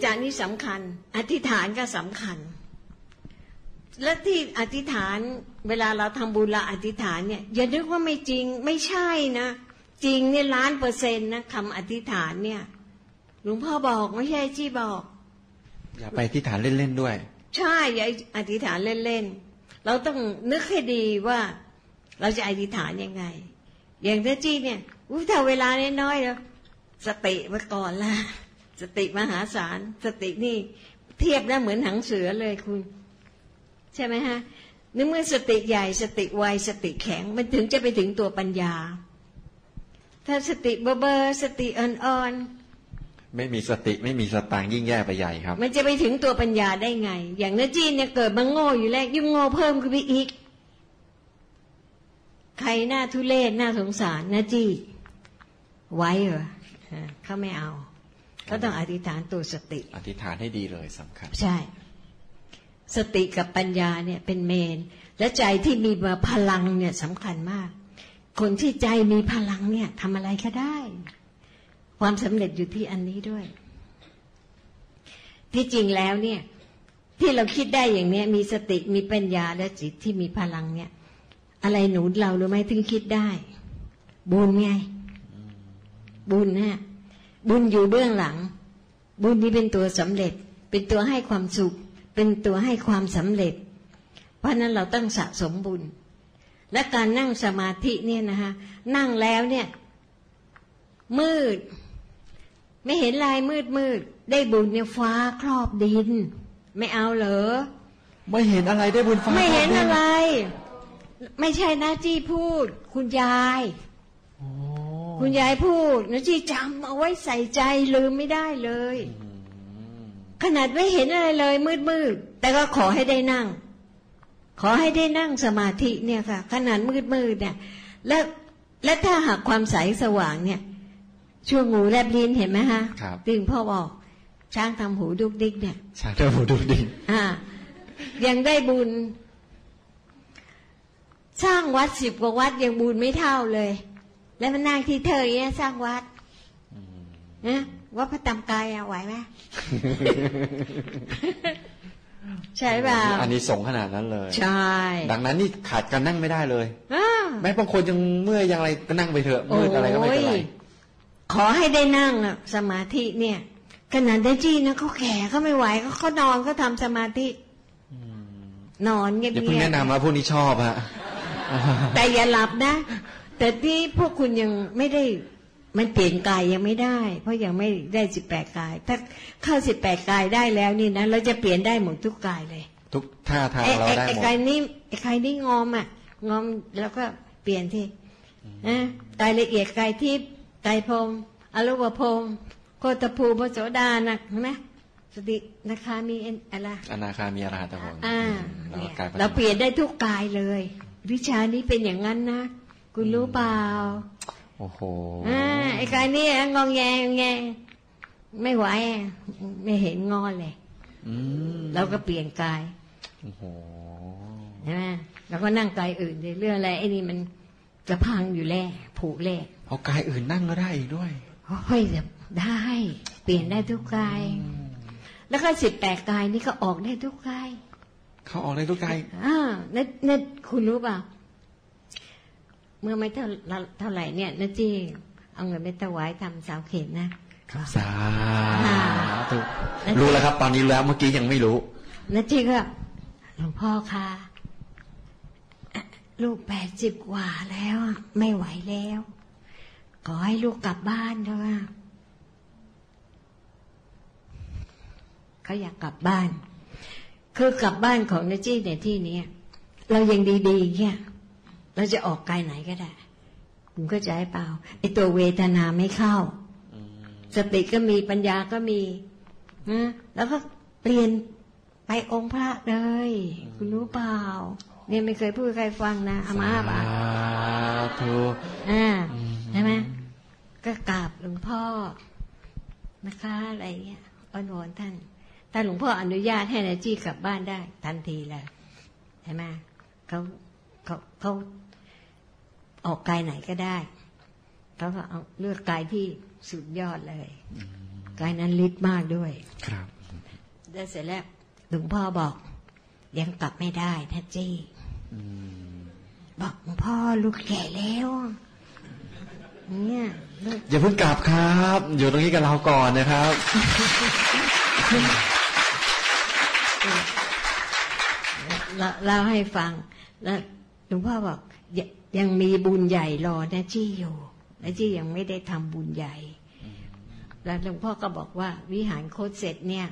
สัจจานี่สำคัญ อธิษฐานก็สำคัญ และที่อธิษฐานเวลาเราทำบุญเราอธิษฐานเนี่ยอย่านึกว่าไม่จริงไม่ใช่นะ จริงเนี่ยล้านเปอร์เซ็นต์นะคำอธิษฐานเนี่ยหลวงพ่อบอกไม่ใช่ที่บอก อย่าไปที่ฐานเล่นๆด้วย ใช่อย่าอธิษฐานเล่นๆเราต้องนึกให้ดีว่าเราจะอธิษฐานยังไง อย่างเจ้าจี้เนี่ยอุ้ยถ้าเวลาน้อยๆแล้วสติไว้ก่อนละ สติมหาศาล สตินี่เทียบแล้วเหมือนหังเสือเลยคุณ ใช่ไหมฮะนึกเมื่อสติใหญ่สติไวสติแข็ง มันถึงจะไปถึงตัวปัญญา ถ้าสติเบอร์เบอร์สติอ่อนๆไม่มีสติไม่มีสตางค์ยิ่งแย่ไปใหญ่ครับ มันจะไปถึงตัวปัญญาได้ไง อย่างนาจีนเนี่ยเกิดมาโง่อยู่แล้วยิ่งโง่เพิ่มขึ้นไปอีก ใครหน้าทุเลศหน้าสงสารนาจีไว้เหรอฮะเขาไม่เอา เขาต้องอธิษฐานตัวสติ อธิษฐานให้ดีเลยสำคัญ ใช่ สติกับปัญญาเนี่ยเป็นเมน และใจที่มีมาพลังเนี่ยสำคัญมาก คนที่ใจมีพลังเนี่ยทำอะไรก็ได้ ความสำเร็จอยู่ที่อันนี้ด้วย ที่จริงแล้วเนี่ย ที่เราคิดได้อย่างเนี้ย มีสติมีปัญญาและจิตที่มีพลังเนี่ย อะไรหนุนเราหรือไม่ถึงคิดได้ บุญไง บุญเนี่ย บุญอยู่เบื้องหลัง บุญนี้เป็นตัวสำเร็จ เป็นตัวให้ความสุข เป็นตัวให้ความสำเร็จ เพราะฉะนั้นเราต้องสะสมบุญ และการนั่งสมาธิเนี่ยนะคะนั่งแล้วเนี่ย มืด ไม่เห็นลายมืดมืดได้บุญเนี่ยฟ้าครอบดิน ไม่เอาเหรอไม่เห็นอะไรได้บุญฟ้าไม่เห็นคบดิอะไร ไม่ใช่หน้าจี้พูด คุณยายโอ้ คุณยายพูดนะจี้จำเอาไว้ใส่ใจลืมไม่ได้เลยอืมขนาดไม่เห็นอะไรเลยมืดมืดๆแต่ก็ขอให้ได้นั่ง ขอให้ได้นั่งสมาธิเนี่ยค่ะ ขนาดมืดมืดๆเนี่ย และและถ้าหากความใสสว่างเนี่ย ช่วงงูแลบลิ้นเห็นไหมฮะครับตึงพ่อบอกช้างทำหูดุกดิกเนี่ยชาเดอร์บูดูดิอ่า ยังได้บุญ สร้างวัดสิบกว่าวัดยังบุญไม่เท่าเลย แล้วมันนั่งที่เธอเนี่ยสร้างวัดนะวัดพระตำกายอะไหวไหมใช่เปล่าอันนี้สงส์ขนาดนั้นเลย ใช่ ดังนั้นนี่ขาดการนั่งไม่ได้เลยอ้าแม้บางคนยังเมื่อยยังอะไรก็นั่งไปเถอะมืดอะไรก็ไม่เป็นไรโอ้ยขอให้ได้นั่งอะสมาธิเนี่ยขนาดได้จี้นะเขาแก่เขาไม่ไหวเขาเขานอนเขาทำสมาธินอนเงียบอย่าเพิ่งๆแนะนำว่าพวกนี้ชอบฮะแต่อย่าหลับนะ แต่ที่พวกคุณยังไม่ได้มันเปลี่ยนกายยังไม่ได้ เพราะยังไม่ได้สิบแปดกาย ถ้าเข้าสิบแปดกายได้แล้วนี่นะเราจะเปลี่ยนได้หมดทุกกายเลย ทุกท่าทางไอ้เราไอ้ได้ไอ้หมดกายนี้ไอ้กายนี้งอมอะ งอมแล้วก็เปลี่ยนที่นะกายละเอียดกายทิพย์กายพรหมอรูปพรหมโคตภูพระโสดานะเห็นไหมสตินะคะมีเอ็นอะไรอนาคามีอรหัตผลอ่าเราเนี่ยกลายเป็นเราเปลี่ยนได้ทุกกายเลย วิชานี้เป็นอย่างนั้นนะ คุณรู้เปล่า โอ้โหอ่าไอ้กายนี้งองแงงแงไม่ไหวอะไม่เห็นงอเลยอืมเราก็เปลี่ยนกายโอ้โหใช่ไหมเราก็นั่งกายอื่นในเรื่องอะไรไอ้นี่มันจะพังอยู่แล้วผูกแล้วเอากายอื่นนั่งก็ได้อีกด้วยค่อยจะได้ เปลี่ยนได้ทุกกาย แล้วก็สิบแปดกายนี่ก็ออกได้ทุกกายเขาออกได้ทุกกายอ่าเน็ตเน็ตคุณรู้เปล่า เมื่อไม่เท่าเท่าไหร่เนี่ยนะจีเอาเงินไปถวายทำสาวเข็นนะสาธุรู้แล้วครับ ตอนนี้แล้วเมื่อกี้ยังไม่รู้นะจีก็หลวงพ่อคะลูกแปดสิบกว่าแล้วอะไม่ไหวแล้ว ขอให้ลูกกลับบ้านเถอะเขาอยากกลับบ้าน คือกลับบ้านของนจี้ในที่เนี้ยเรายังดีๆเนี่ย เราจะออกกายไหนก็ได้คุณก็จะให้เปล่าไอตัวเวทนาไม่เข้าสติก็มีปัญญาก็มีนะแล้วก็เปลี่ยนไปองค์พระเลย คุณรู้เปล่าเนี่ยไม่เคยพูดให้ใครฟังนะอามาบอะสาธุอ่าใช่ไหมก็กราบหลวงพ่อนะคะอะไรเงี้ยอ้อนวอนท่านถ้าหลวงพ่ออนุญาตให้นายจี้กลับบ้านได้ ทันทีเลยใช่ไหมเขาเขาเขา ออกกายไหนก็ได้เขาก็เอาเลือกกายที่สุดยอดเลยกายนั้นฤทธิ์มากด้วย ครับแล้วเสร็จแล้วหลวงพ่อบอก ยังกลับไม่ได้นะจี้อืมบอกหลวงพ่อลูกแก่แล้วเนี่ยลูกอย่าเพิ่งกลับครับ อยู่ตรงนี้กับเราก่อนนะครับเล่าเล่าให้ฟังแล้ว หลวงพ่อบอกยยังมีบุญใหญ่รอนะจี้อยู่นะจี้ยังไม่ได้ทำบุญใหญ่ แล้วหลวงพ่อก็บอกว่า วิหารโคตรเสร็จเนี่ย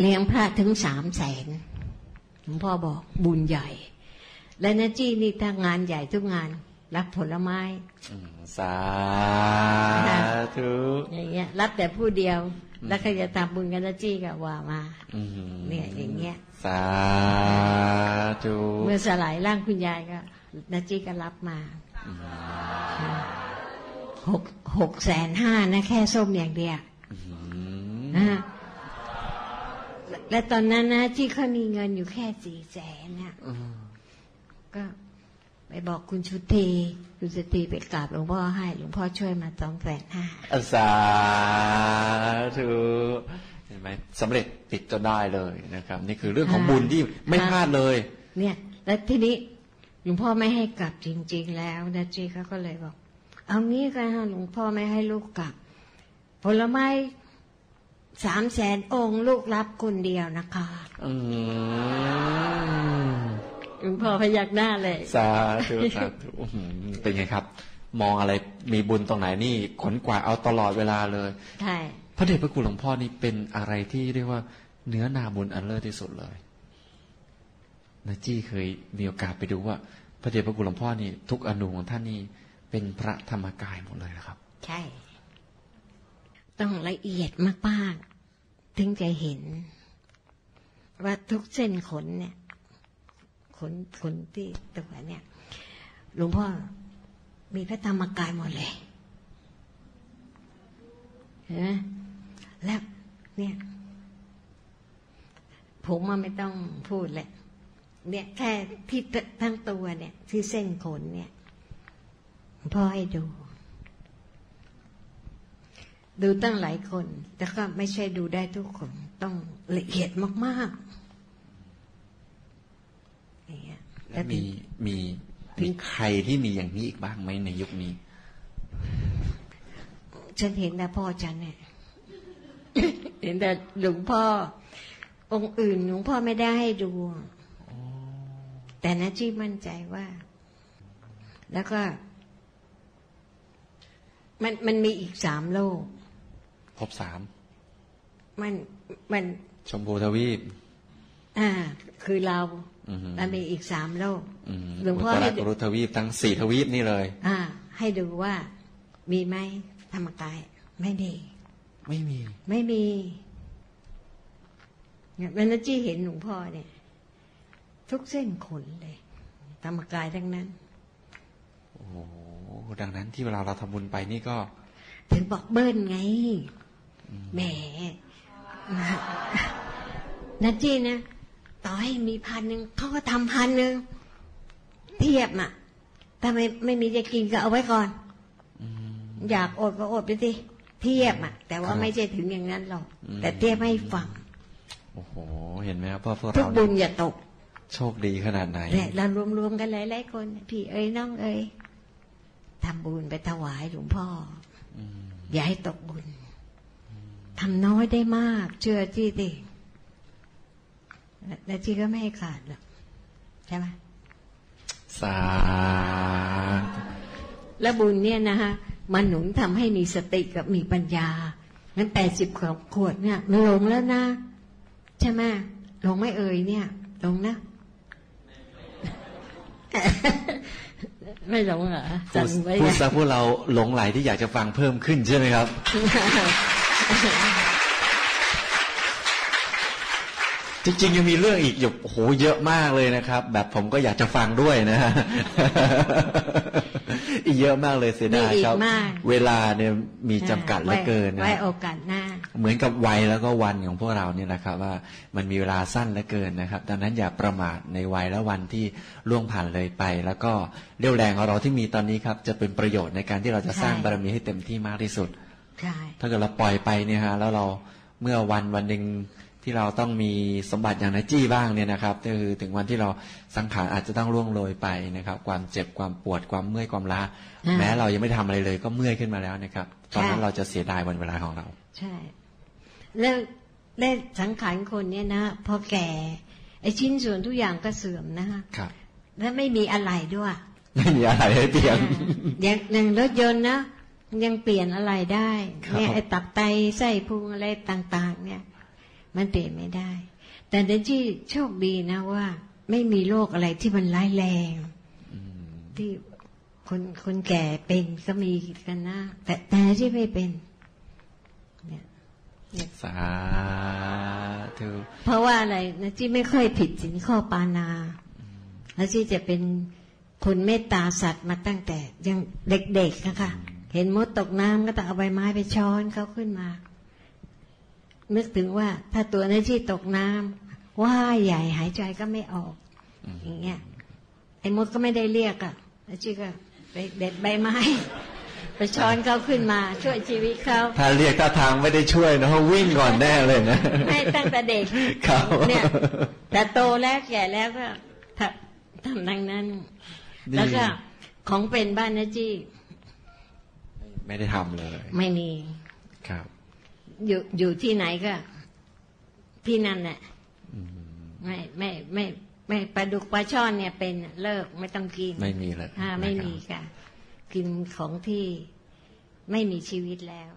เลี้ยงพระถึงสามแสนหลวงพ่อบอกบุญใหญ่ และนะจี้นี่ถ้างานใหญ่ทุกงานรับผลไม้อืมสาธุอย่างเงี้ยรับแต่ผู้เดียว แล้วก็จะทำบุญกันนะจี้ก็ว่ามาอืมเนี่ยอย่างเงี้ย สาธุเมื่อสลายร่างคุณยายก็นาจีก็รับมาหกหกแสนห้านะ แค่ส้มอย่างเดียวอืมนะฮะและและตอนนั้นนะที่เขามีเงินอยู่แค่สี่แสนน่ะอืมก็ไป บอกคุณชุตีคุณชุตีไปกราบหลวงพ่อให้ หลวงพ่อช่วยมาสองแสนห้าสาธุเห็นไหมสำเร็จติดจนได้เลยนะครับ นี่คือเรื่องของบุญที่ไม่พลาดเลย เนี่ย แล้วทีนี้หลวงพ่อไม่ให้กลับจริง ๆ แล้วนาจีเขาก็เลยบอก เอางี้กันฮะหลวงพ่อไม่ให้ลูกกลับ ผลไม้สามแสนองค์ลูกรับคนเดียวนะคะอืมห ลวงพ่อพยักหน้าเลยสาธุสาธุอื้อหือเป็นไงครับ มองอะไรมีบุญตรงไหนนี่ขนกว่าเอาตลอดเวลาเลยใช่พระเดชพระคุณหลวงพ่อนี่เป็นอะไรที่เรียกว่าเนื้อนาบุญอันเลิศที่สุดเลยนะจี้เคยมีโอกาสไปดูว่า พระเดชพระคุณหลวงพ่อนี่ ทุกอนูของท่านนี่เป็นพระธรรมกายหมดเลยนะครับ ใช่ ต้องละเอียดมากๆ ถึงจะเห็น ว่าทุกเส้นขนเนี่ย ขนขนที่ตัวเนี่ยหลวงพ่อมีพระธรรมกายหมดเลยเห็นไหมแล้วเนี่ย ผมมันไม่ต้องพูดแหละเนี่ยแค่ที่ทั้งตัวเนี่ย ที่เส้นขนเนี่ยพ่อให้ดู ดูตั้งหลายคน แต่ก็ไม่ใช่ดูได้ทุกคน ต้องละเอียดมาก ๆอย่างเงี้ย และ มีมีมีใครที่มีอย่างนี้อีกบ้างไหมในยุคนี้ ฉันเห็นแต่พ่อฉันเนี่ยเห็นแต่หลวงพ่อ องค์อื่นหลวงพ่อไม่ได้ให้ดูแต่นะที่มั่นใจว่า แล้วก็ มันมันมีอีกสามโลกพบสามมันมัน ชมพูทวีป อ่า คือเราอือหือมันมีอีกสามโลกอืมหลวงพ่ออุตให้รดูกรุทวีปทั้งสี่ทวีปนี่เลย อ่า ให้ดูว่ามีไหมธรรมกาย ไม่มี ไม่มี ไม่มีเนี่ยวันนั้นจี้เห็นหลวงพ่อเนี่ย ทุกเส้นขนเลย ธรรมกายทั้งนั้น โอ้โหดังนั้นที่เวลาเราทำบุญไปนี่ก็ ถึงบอกเบิ้ลไงแหมนัจี้นะ ต่อให้มีพันหนึ่งเขาก็ทำพันหนึ่งเทียบอะถ้าไม่ไม่มีจะกินก็เอาไว้ก่อนอยากอดก็อดไปสิเทียบอะ แต่ว่าครับไม่ใช่ถึงอย่างนั้นหรอกอืมแต่เทียบให้ฟังโอ้โห เห็นไหมครับว่าพวกทุกเราบุเนี่ยญอย่าตก โชคดีขนาดไหนเนี่ยเรารวมๆกันหลายๆคน พี่เอ้ยน้องเอ้ยทำบุญไปถวายหลวงพ่อออย่าให้ตกบุญทำน้อยได้มาก เชื่อที่ดิ แต่ที่ก็ไม่ให้ขาดหรอกใช่ไหมสาธุแล้วบุญเนี่ยนะฮะมันหนุนทำให้มีสติกับมีปัญญางั้นแปดสิบขวดเนี่ยมันหลงแล้วนะ ใช่ไหมหลงไม่เอ่ยเนี่ยหลงนะไม่หลงเหรอพูดจำไว้พูดนะซะพวกเราหลงไหลที่อยากจะฟังเพิ่มขึ้นใช่ไหมครับ จริงๆยังมีเรื่องอีกอยู่โอ้โหเยอะมากเลยนะครับ แบบผมก็อยากจะฟังด้วยนะฮะอีกเยอะมากเลยเสียดายมีอีกครับมากเวลาเนี่ยมีจำกัดเหลือเกินนะไว้โอกาสหน้า เหมือนกับวัยแล้วก็วันของพวกเราเนี่ยนะครับ ว่ามันมีเวลาสั้นเหลือเกินนะครับ ดังนั้นอย่าประมาทในวัยและวันที่ล่วงผ่านเลยไป แล้วก็เรี่ยวแรงของเราที่มีตอนนี้ครับ จะเป็นประโยชน์ในการที่เราจะสร้างใช่บารมีให้เต็มที่มากที่สุดใช่ถ้าเกิดเราปล่อยไปเนี่ยฮะแล้วเราเมื่อวันวันหนึ่ง ที่เราต้องมีสมบัติอย่างนาจี้บ้างเนี่ยนะครับก็คือถึงวันที่เราสังขารอาจจะต้องล่วงโรยไปนะครับ ความเจ็บความปวดความเมื่อยความล้าอ่าแม้เรายังไม่ทำอะไรเลย ก็เมื่อยขึ้นมาแล้วนะครับ ตอนนั้นใช่เราจะเสียดายวันเวลาของเรา ใช่แล้วแล้วสังขารคนเนี่ยนะพอแก่ไอชิ้นส่วนทุกอย่างก็เสื่อมนะคะครับ และไม่มีอะไรด้วย ไม่มีอะไรให้เปลี่ยนอย่างอย่างรถยนต์นะยังเปลี่ยนอะไรได้ครับเนี่ยไอตับไตไส้พุงอะไรต่าง ๆ เนี่ย มันเปลี่ยนไม่ได้ แต่เดนที่โชคดีนะว่า ไม่มีโรคอะไรที่มันร้ายแรงที่คนคนแก่เป็นก็มีกันนะแต่แต่ที่ไม่เป็นเนี่ยสาธุเพราะว่าอะไรนะที่ไม่ค่อยผิดสินข้อปานา แล้วที่จะเป็นคนเมตตาสัตว์มาตั้งแต่ยังเด็กๆนะคะ เห็นมดตกน้ำก็ต้องเอาใบไม้ไปช้อนเขาขึ้นมา นึกถึงว่าถ้าตัวในที่ตกน้ำว่ายใหญ่หายใจก็ไม่ออก อย่างเงี้ยไอ้มดก็ไม่ได้เรียกอะแล้วจีก็ไปเด็ดใบไม้ไปช้อนเขาขึ้นมาช่วยชีวิตเขาถ้าเรียกท่าทางไม่ได้ช่วยนะเขาวิ่งก่อนแน่เลยนะให้ตั้งแต่เด็กครับเนี่ย แต่โตแล้วแก่แล้วก็ทำทำดังนั้นดีแล้วก็ของเป็นบ้านนะจี้ไม่ได้ทำเลย ไม่มีครับ อยู่อยู่ที่ไหนก็ ที่นั่นแหละอืมไม่ไม่ไม่ไม่ปลาดุกปลาช่อนเนี่ยเป็นเลิกไม่ต้องกิน ไม่มีเลยอ่า ไม่นะครับมีค่ะ กินของที่ไม่มีชีวิตแล้ว